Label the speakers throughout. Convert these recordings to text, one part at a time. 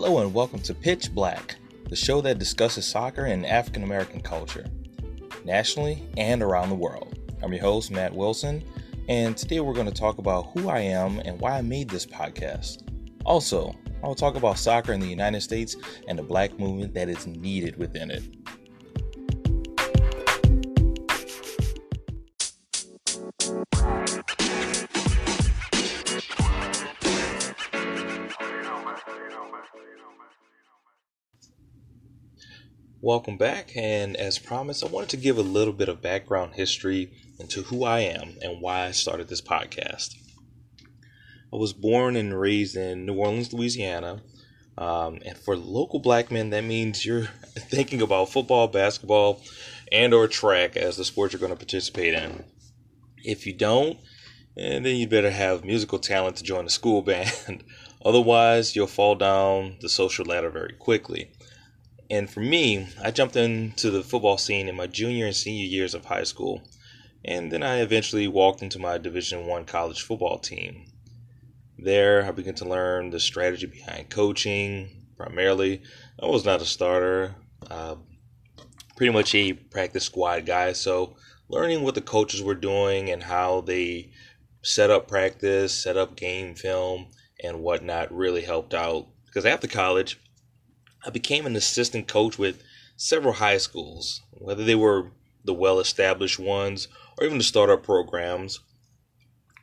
Speaker 1: Hello and welcome to Pitch Black, the show that discusses soccer and African American culture, nationally and around the world. I'm your host, Matt Wilson, and today we're going to talk about who I am and why I made this podcast. Also, I will talk about soccer in the United States and the black movement that is needed within it. Welcome back, and as promised, I wanted to give a little bit of background history into who I am and why I started this podcast. I was born and raised in New Orleans, Louisiana, um, and for local black men, that means you're thinking about football, basketball, and or track as the sport you're going to participate in. If you don't, and then you better have musical talent to join the school band. Otherwise, you'll fall down the social ladder very quickly. And for me, I jumped into the football scene in my junior and senior years of high school, and then I eventually walked into my Division One college football team. There, I began to learn the strategy behind coaching. Primarily, I was not a starter, uh, pretty much a practice squad guy. So, learning what the coaches were doing and how they set up practice, set up game film, and whatnot really helped out. Because after college, I became an assistant coach with several high schools, whether they were the well established ones or even the startup programs.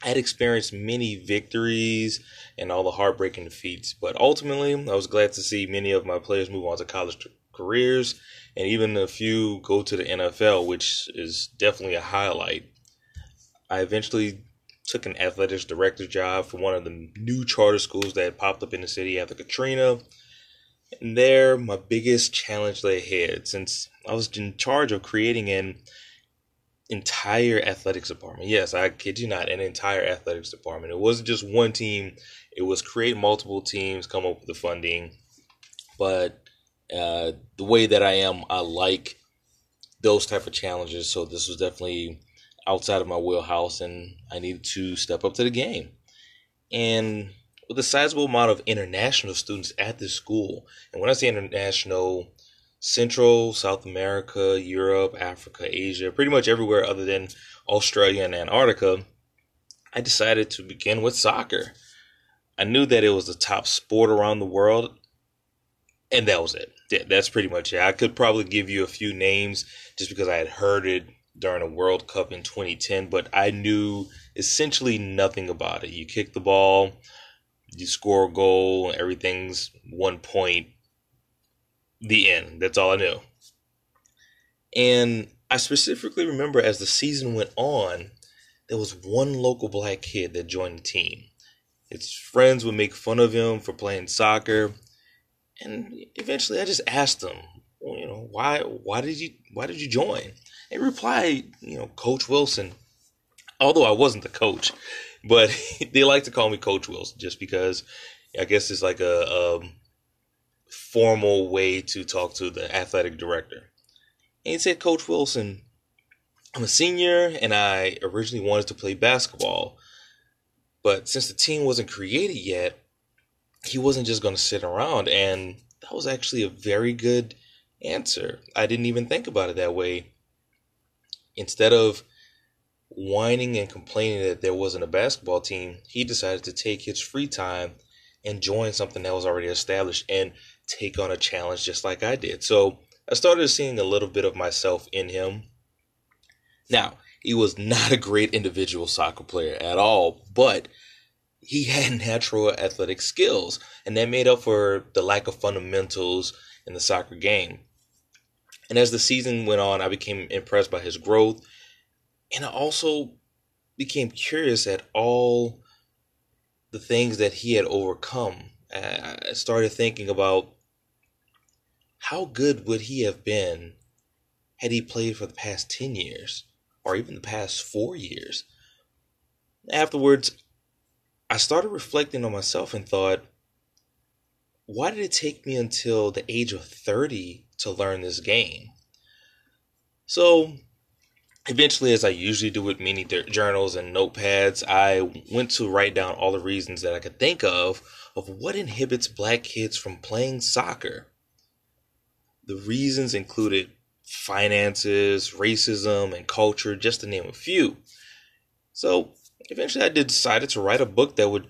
Speaker 1: I had experienced many victories and all the heartbreaking defeats, but ultimately, I was glad to see many of my players move on to college careers and even a few go to the NFL, which is definitely a highlight. I eventually took an athletics director job for one of the new charter schools that popped up in the city after Katrina and there, my biggest challenge lay ahead since I was in charge of creating an entire athletics department. Yes, I kid you not, an entire athletics department. It wasn't just one team, it was create multiple teams, come up with the funding. But uh, the way that I am, I like those type of challenges. So this was definitely outside of my wheelhouse, and I needed to step up to the game. And with a sizable amount of international students at this school. And when I say international, Central, South America, Europe, Africa, Asia, pretty much everywhere other than Australia and Antarctica, I decided to begin with soccer. I knew that it was the top sport around the world, and that was it. Yeah, that's pretty much it. I could probably give you a few names just because I had heard it during a World Cup in 2010, but I knew essentially nothing about it. You kick the ball, you score a goal, everything's one point, the end. That's all I knew. And I specifically remember as the season went on, there was one local black kid that joined the team. His friends would make fun of him for playing soccer, and eventually I just asked him, well, you know, why why did you why did you join? And replied, you know, Coach Wilson. Although I wasn't the coach, but they like to call me Coach Wilson just because I guess it's like a, a formal way to talk to the athletic director. And he said, Coach Wilson, I'm a senior and I originally wanted to play basketball. But since the team wasn't created yet, he wasn't just going to sit around. And that was actually a very good answer. I didn't even think about it that way. Instead of whining and complaining that there wasn't a basketball team, he decided to take his free time and join something that was already established and take on a challenge just like I did. So I started seeing a little bit of myself in him. Now, he was not a great individual soccer player at all, but he had natural athletic skills, and that made up for the lack of fundamentals in the soccer game. And as the season went on, I became impressed by his growth and I also became curious at all the things that he had overcome. I started thinking about how good would he have been had he played for the past 10 years or even the past four years. Afterwards, I started reflecting on myself and thought, why did it take me until the age of 30 to learn this game? So eventually, as I usually do with many journals and notepads, I went to write down all the reasons that I could think of of what inhibits black kids from playing soccer. The reasons included finances, racism, and culture, just to name a few. So eventually I did decided to write a book that would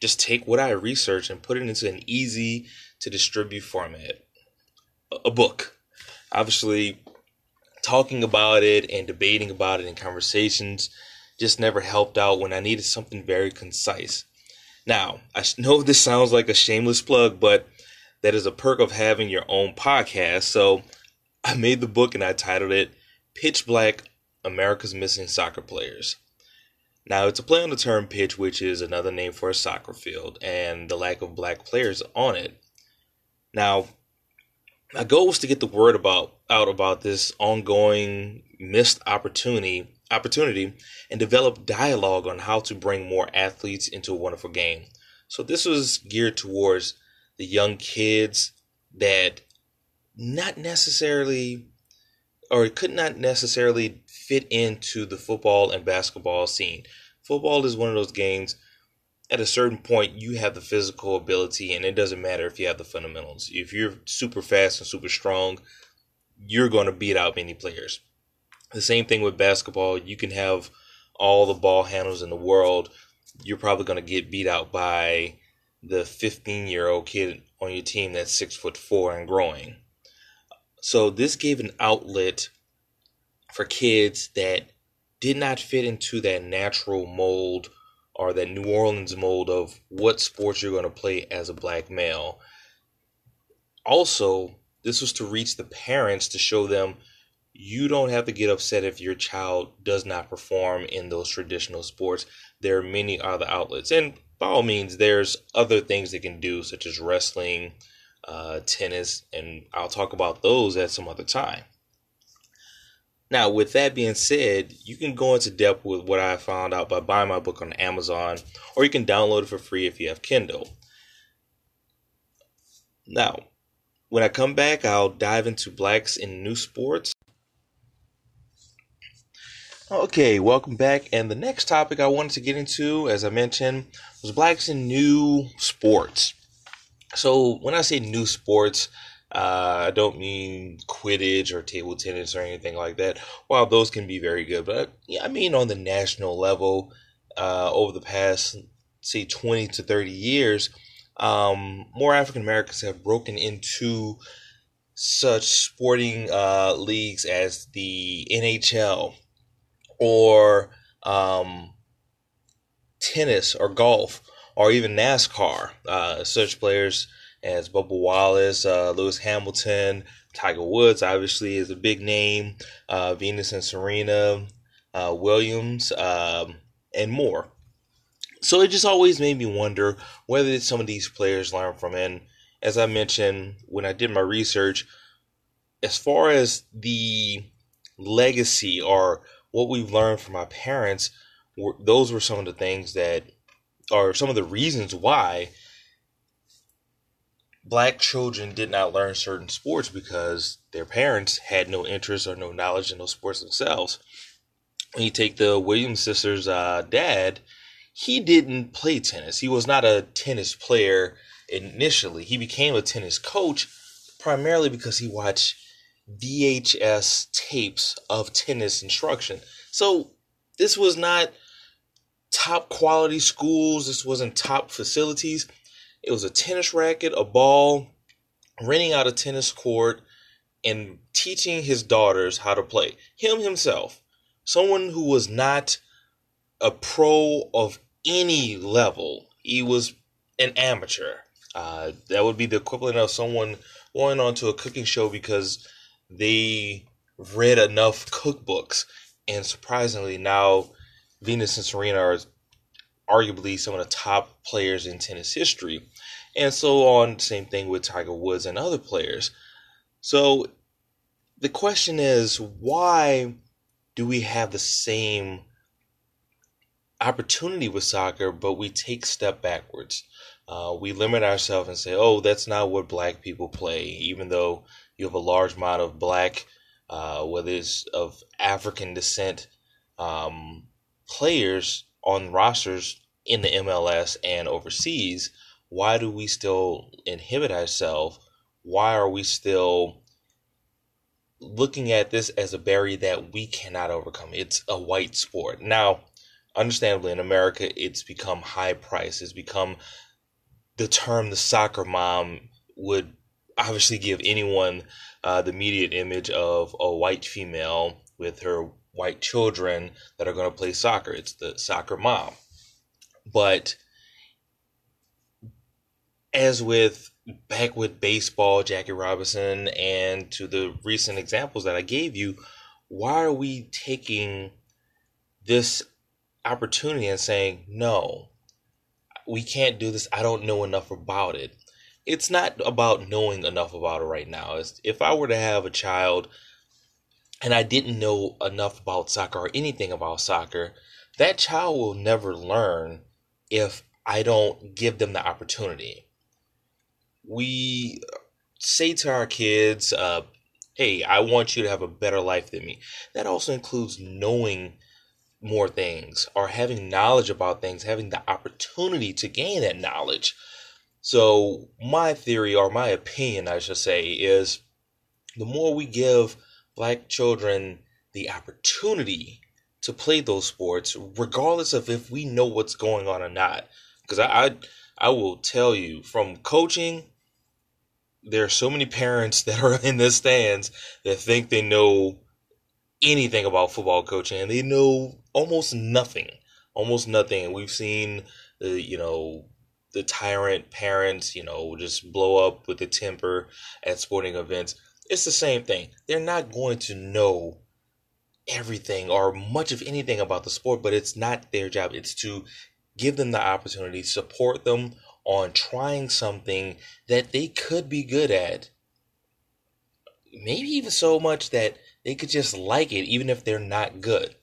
Speaker 1: just take what I researched and put it into an easy to distribute format. A book. Obviously, talking about it and debating about it in conversations just never helped out when I needed something very concise. Now, I know this sounds like a shameless plug, but that is a perk of having your own podcast. So I made the book and I titled it Pitch Black America's Missing Soccer Players. Now, it's a play on the term pitch, which is another name for a soccer field, and the lack of black players on it. Now, my goal was to get the word about out about this ongoing missed opportunity opportunity and develop dialogue on how to bring more athletes into a wonderful game. So this was geared towards the young kids that not necessarily or could not necessarily fit into the football and basketball scene. Football is one of those games at a certain point you have the physical ability and it doesn't matter if you have the fundamentals. If you're super fast and super strong, you're going to beat out many players. The same thing with basketball. You can have all the ball handles in the world. You're probably going to get beat out by the 15 year old kid on your team that's six foot four and growing. So this gave an outlet for kids that did not fit into that natural mold or that New Orleans mold of what sports you're going to play as a black male. Also, this was to reach the parents to show them you don't have to get upset if your child does not perform in those traditional sports. There are many other outlets. And by all means, there's other things they can do, such as wrestling, uh, tennis, and I'll talk about those at some other time. Now, with that being said, you can go into depth with what I found out by buying my book on Amazon, or you can download it for free if you have Kindle. Now, when I come back, I'll dive into blacks in new sports. Okay, welcome back. And the next topic I wanted to get into, as I mentioned, was blacks in new sports. So, when I say new sports, uh, I don't mean Quidditch or table tennis or anything like that. While those can be very good, but yeah, I mean on the national level, uh, over the past say 20 to 30 years, um, more African Americans have broken into such sporting uh, leagues as the NHL or um, tennis or golf or even NASCAR. Uh, such players as Bubba Wallace, uh, Lewis Hamilton, Tiger Woods, obviously, is a big name, uh, Venus and Serena, uh, Williams, um, and more. So it just always made me wonder whether some of these players learn from. And as I mentioned when I did my research, as far as the legacy or what we've learned from our parents, those were some of the things that are some of the reasons why black children did not learn certain sports because their parents had no interest or no knowledge in those sports themselves. When you take the Williams sisters' uh, dad, he didn't play tennis. He was not a tennis player initially. He became a tennis coach primarily because he watched VHS tapes of tennis instruction. So this was not top quality schools. This wasn't top facilities. It was a tennis racket, a ball, renting out a tennis court, and teaching his daughters how to play. Him himself, someone who was not a pro of any level, he was an amateur. Uh, that would be the equivalent of someone going onto a cooking show because they read enough cookbooks. And surprisingly, now Venus and Serena are arguably some of the top players in tennis history. And so on, same thing with Tiger Woods and other players. So the question is why do we have the same opportunity with soccer, but we take step backwards? Uh, we limit ourselves and say, oh, that's not what black people play, even though you have a large amount of black uh, whether it's of African descent um, players on rosters in the MLS and overseas, why do we still inhibit ourselves? Why are we still looking at this as a barrier that we cannot overcome? It's a white sport. Now, understandably, in America, it's become high price. It's become the term the soccer mom would obviously give anyone uh, the immediate image of a white female with her white children that are going to play soccer. It's the soccer mom. But as with back with baseball, Jackie Robinson, and to the recent examples that I gave you, why are we taking this opportunity and saying, no, we can't do this. I don't know enough about it. It's not about knowing enough about it right now. It's, if I were to have a child and I didn't know enough about soccer or anything about soccer, that child will never learn if I don't give them the opportunity. We say to our kids, uh, hey, I want you to have a better life than me. That also includes knowing more things or having knowledge about things, having the opportunity to gain that knowledge. So, my theory or my opinion, I should say, is the more we give black children the opportunity to play those sports, regardless of if we know what's going on or not. Because I, I, I will tell you from coaching, there are so many parents that are in the stands that think they know anything about football coaching and they know almost nothing, almost nothing. We've seen the, you know, the tyrant parents, you know, just blow up with the temper at sporting events. It's the same thing. They're not going to know everything or much of anything about the sport, but it's not their job. It's to give them the opportunity, support them on trying something that they could be good at. Maybe even so much that they could just like it, even if they're not good.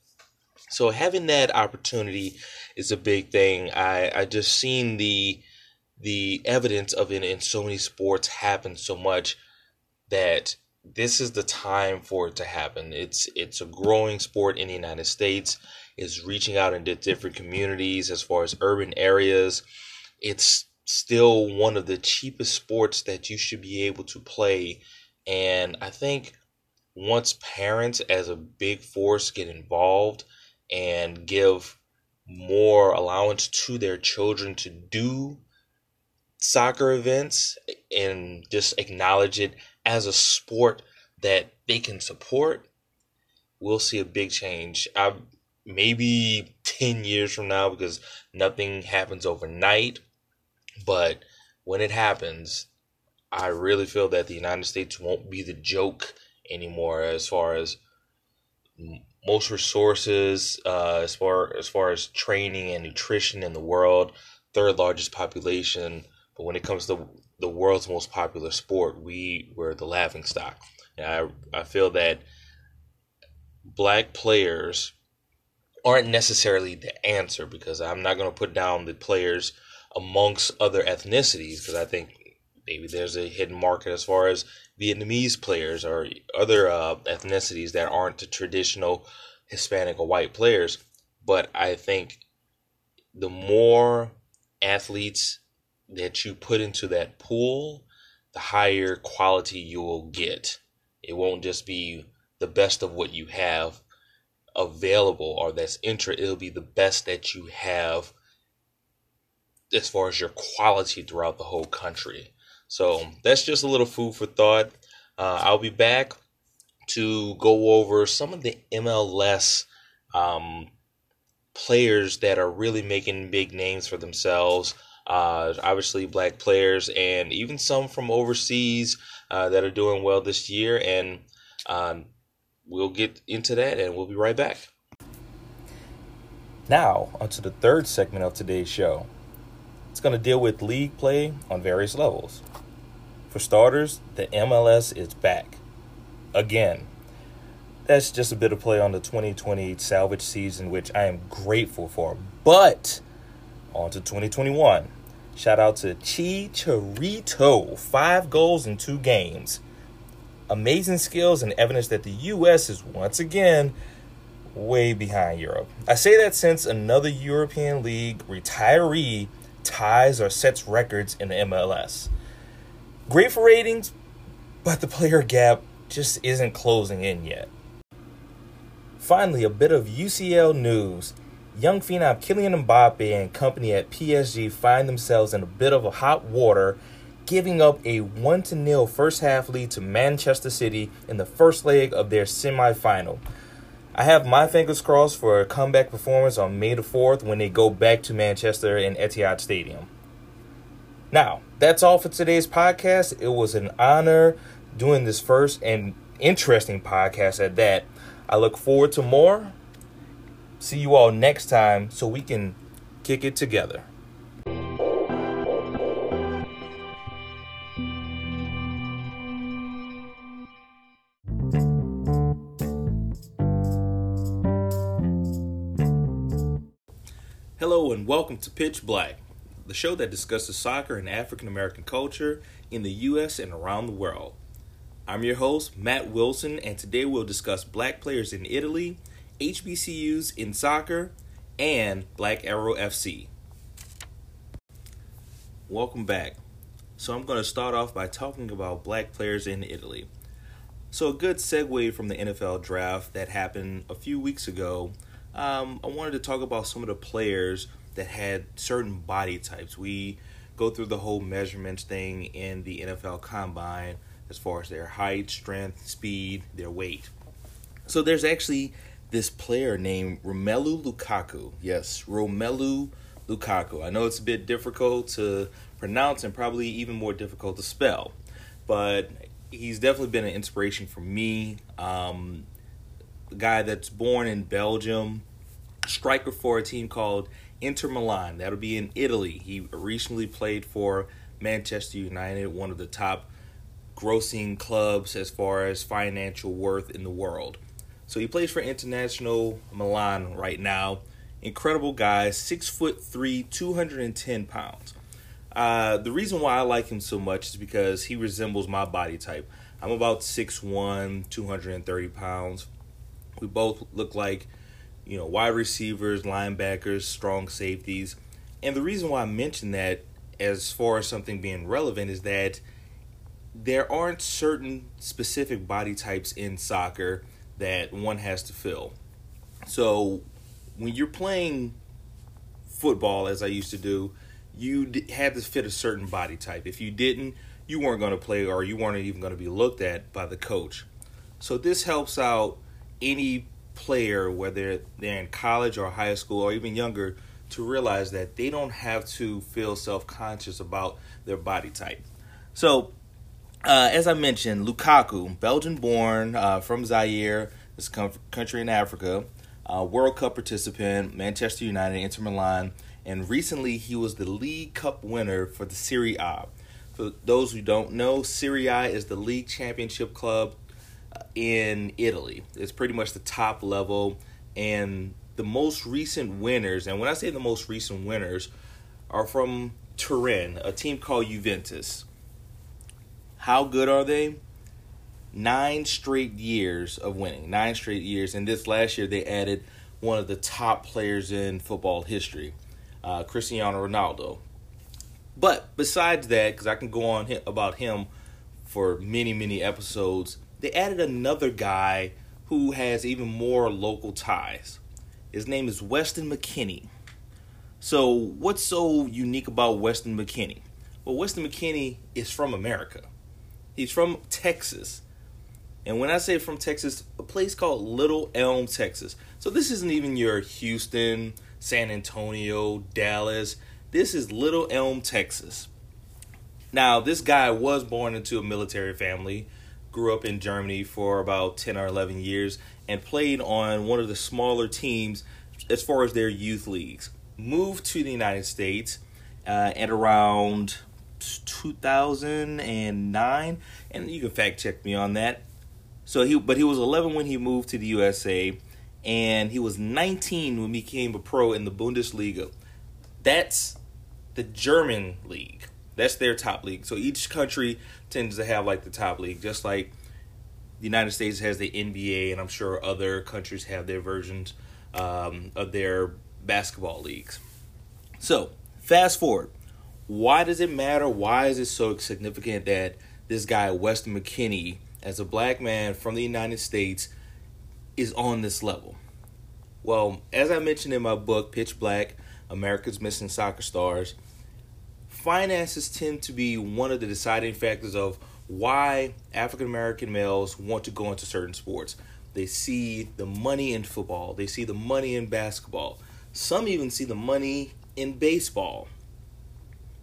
Speaker 1: So having that opportunity is a big thing. I I just seen the the evidence of it in so many sports happen so much that this is the time for it to happen. It's it's a growing sport in the United States. It's reaching out into different communities as far as urban areas. It's still one of the cheapest sports that you should be able to play. And I think once parents as a big force get involved and give more allowance to their children to do soccer events and just acknowledge it as a sport that they can support, we'll see a big change. I maybe 10 years from now because nothing happens overnight, but when it happens, I really feel that the United States won't be the joke anymore as far as most resources uh, as far as far as training and nutrition in the world, third largest population. But when it comes to the world's most popular sport, we were the laughing stock. And I I feel that black players aren't necessarily the answer because I'm not going to put down the players amongst other ethnicities because I think maybe there's a hidden market as far as Vietnamese players or other uh, ethnicities that aren't the traditional Hispanic or white players. But I think the more athletes that you put into that pool, the higher quality you will get. It won't just be the best of what you have available or that's intra it'll be the best that you have as far as your quality throughout the whole country so that's just a little food for thought. Uh, I'll be back to go over some of the MLS um, players that are really making big names for themselves. Uh, obviously, black players, and even some from overseas uh, that are doing well this year. And um, we'll get into that, and we'll be right back. Now, onto the third segment of today's show. It's going to deal with league play on various levels. For starters, the MLS is back. Again. That's just a bit of play on the 2020 salvage season, which I am grateful for. But on to 2021. Shout out to Chicharito. Five goals in two games. amazing skills and evidence that the US is once again way behind Europe. I say that since another European League retiree ties or sets records in the MLS. Great for ratings, but the player gap just isn't closing in yet. Finally, a bit of UCL news. Young phenom Kylian Mbappe and company at PSG find themselves in a bit of a hot water, giving up a 1 0 first half lead to Manchester City in the first leg of their semi final. I have my fingers crossed for a comeback performance on May the 4th when they go back to Manchester in Etihad Stadium. Now, that's all for today's podcast. It was an honor doing this first and interesting podcast at that. I look forward to more. See you all next time so we can kick it together. Hello and welcome to Pitch Black, the show that discusses soccer and African American culture in the U.S. and around the world. I'm your host, Matt Wilson, and today we'll discuss black players in Italy, HBCUs in soccer, and Black Arrow FC. Welcome back. So, I'm going to start off by talking about black players in Italy. So, a good segue from the NFL draft that happened a few weeks ago um, I wanted to talk about some of the players that had certain body types. We go through the whole measurements thing in the NFL combine as far as their height, strength, speed, their weight. So there's actually this player named Romelu Lukaku. Yes, Romelu Lukaku. I know it's a bit difficult to pronounce and probably even more difficult to spell, but he's definitely been an inspiration for me. Um, guy that's born in Belgium, striker for a team called Inter Milan. That'll be in Italy. He recently played for Manchester United, one of the top grossing clubs as far as financial worth in the world. So he plays for International Milan right now. Incredible guy, six foot three, 210 pounds. Uh, the reason why I like him so much is because he resembles my body type. I'm about 6'1, 230 pounds. We both look like, you know, wide receivers, linebackers, strong safeties. And the reason why I mention that as far as something being relevant is that there aren't certain specific body types in soccer that one has to fill. So when you're playing football, as I used to do, you had to fit a certain body type. If you didn't, you weren't going to play or you weren't even going to be looked at by the coach. So this helps out any player, whether they're in college or high school or even younger, to realize that they don't have to feel self conscious about their body type. So, uh, as I mentioned, Lukaku, Belgian born uh, from Zaire, this country in Africa, uh, World Cup participant, Manchester United, Inter Milan, and recently he was the League Cup winner for the Serie A. For those who don't know, Serie A is the league championship club in Italy. It's pretty much the top level. And the most recent winners, and when I say the most recent winners, are from Turin, a team called Juventus. How good are they? Nine straight years of winning. Nine straight years. And this last year, they added one of the top players in football history, uh, Cristiano Ronaldo. But besides that, because I can go on about him for many, many episodes, they added another guy who has even more local ties. His name is Weston McKennie. So, what's so unique about Weston McKennie? Well, Weston McKennie is from America. He's from Texas. And when I say from Texas, a place called Little Elm, Texas. So this isn't even your Houston, San Antonio, Dallas. This is Little Elm, Texas. Now, this guy was born into a military family grew up in Germany for about 10 or 11 years and played on one of the smaller teams as far as their youth leagues. Moved to the United States uh, at around 2009, and you can fact check me on that. So he, but he was 11 when he moved to the USA, and he was 19 when he became a pro in the Bundesliga. That's the German league. That's their top league. So each country tends to have like the top league, just like the United States has the NBA, and I'm sure other countries have their versions um, of their basketball leagues. So, fast forward. Why does it matter? Why is it so significant that this guy, Weston McKennie, as a black man from the United States, is on this level? Well, as I mentioned in my book, Pitch Black America's Missing Soccer Stars, finances tend to be one of the deciding factors of why African American males want to go into certain sports. They see the money in football, they see the money in basketball. Some even see the money in baseball.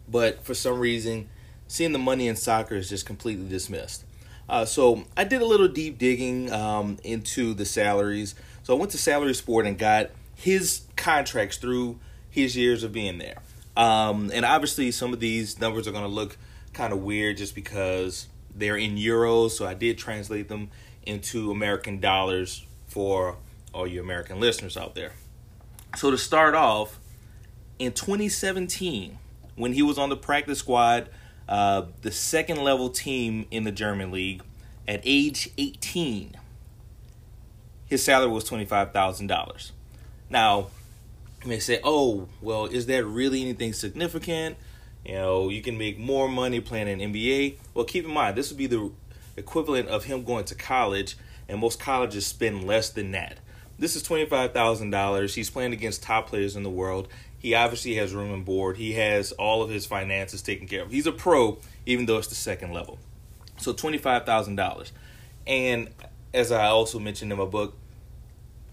Speaker 1: But for some reason, seeing the money in soccer is just completely dismissed. Uh, so I did a little deep digging um, into the salaries. So I went to Salary Sport and got his contracts through his years of being there. Um, and obviously, some of these numbers are going to look kind of weird just because they're in euros. So I did translate them into American dollars for all you American listeners out there. So to start off, in 2017, when he was on the practice squad, uh, the second level team in the German league, at age 18, his salary was $25,000. Now, you may say, oh, well, is that really anything significant? You know, you can make more money playing in NBA. Well, keep in mind, this would be the equivalent of him going to college, and most colleges spend less than that. This is $25,000. He's playing against top players in the world. He obviously has room and board. He has all of his finances taken care of. He's a pro, even though it's the second level. So $25,000. And as I also mentioned in my book,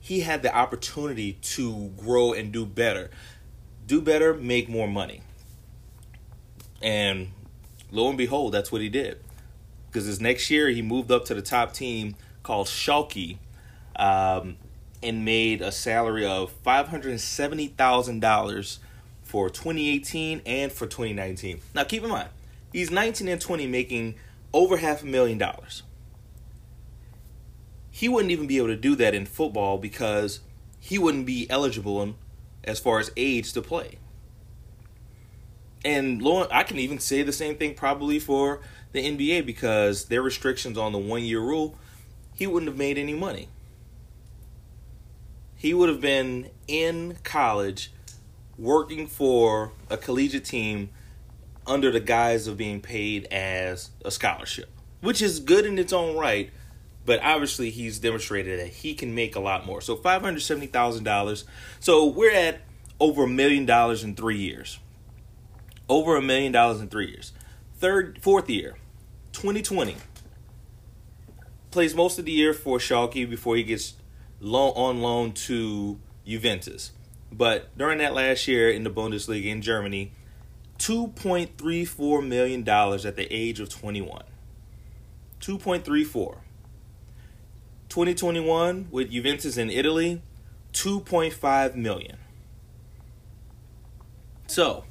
Speaker 1: he had the opportunity to grow and do better. Do better, make more money. And lo and behold, that's what he did. Because his next year, he moved up to the top team called Schalke um, and made a salary of $570,000 for 2018 and for 2019. Now, keep in mind, he's 19 and 20 making over half a million dollars he wouldn't even be able to do that in football because he wouldn't be eligible as far as age to play. And I can even say the same thing probably for the NBA because their restrictions on the one year rule, he wouldn't have made any money. He would have been in college working for a collegiate team under the guise of being paid as a scholarship, which is good in its own right but obviously he's demonstrated that he can make a lot more. So five hundred seventy thousand dollars. So we're at over a million dollars in three years. Over a million dollars in three years. Third, fourth year, 2020. Plays most of the year for Schalke before he gets loan on loan to Juventus. But during that last year in the Bundesliga in Germany, $2.34 million at the age of 21. 2.34. 2021 with Juventus in Italy, 2.5 million. So,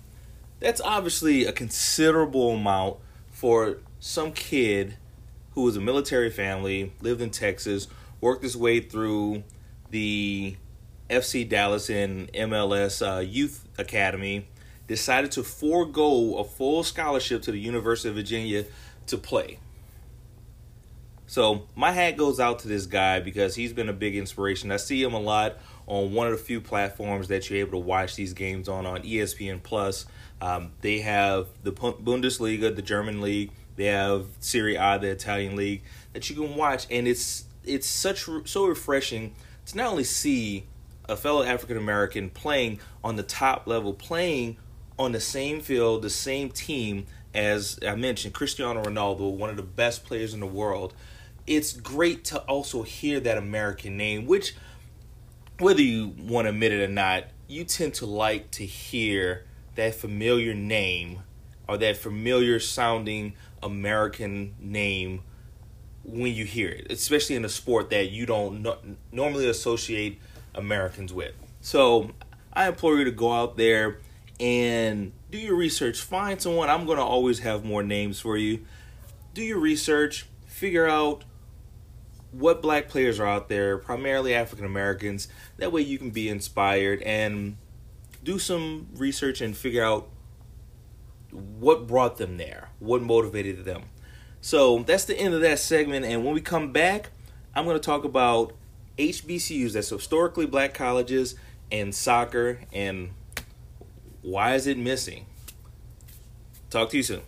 Speaker 1: that's obviously a considerable amount for some kid who was a military family, lived in Texas, worked his way through the FC Dallas and MLS uh, Youth Academy, decided to forego a full scholarship to the University of Virginia to play. So my hat goes out to this guy because he's been a big inspiration. I see him a lot on one of the few platforms that you're able to watch these games on on ESPN Plus. Um, they have the Bundesliga, the German league. They have Serie A, the Italian league that you can watch, and it's it's such so refreshing to not only see a fellow African American playing on the top level, playing on the same field, the same team as I mentioned, Cristiano Ronaldo, one of the best players in the world it's great to also hear that American name, which, whether you want to admit it or not, you tend to like to hear that familiar name or that familiar sounding American name when you hear it, especially in a sport that you don't no- normally associate Americans with. So I implore you to go out there and do your research. Find someone. I'm going to always have more names for you. Do your research. Figure out what black players are out there, primarily African Americans. That way you can be inspired and do some research and figure out what brought them there, what motivated them. So that's the end of that segment. And when we come back, I'm going to talk about HBCUs, that's historically black colleges, and soccer, and why is it missing? Talk to you soon.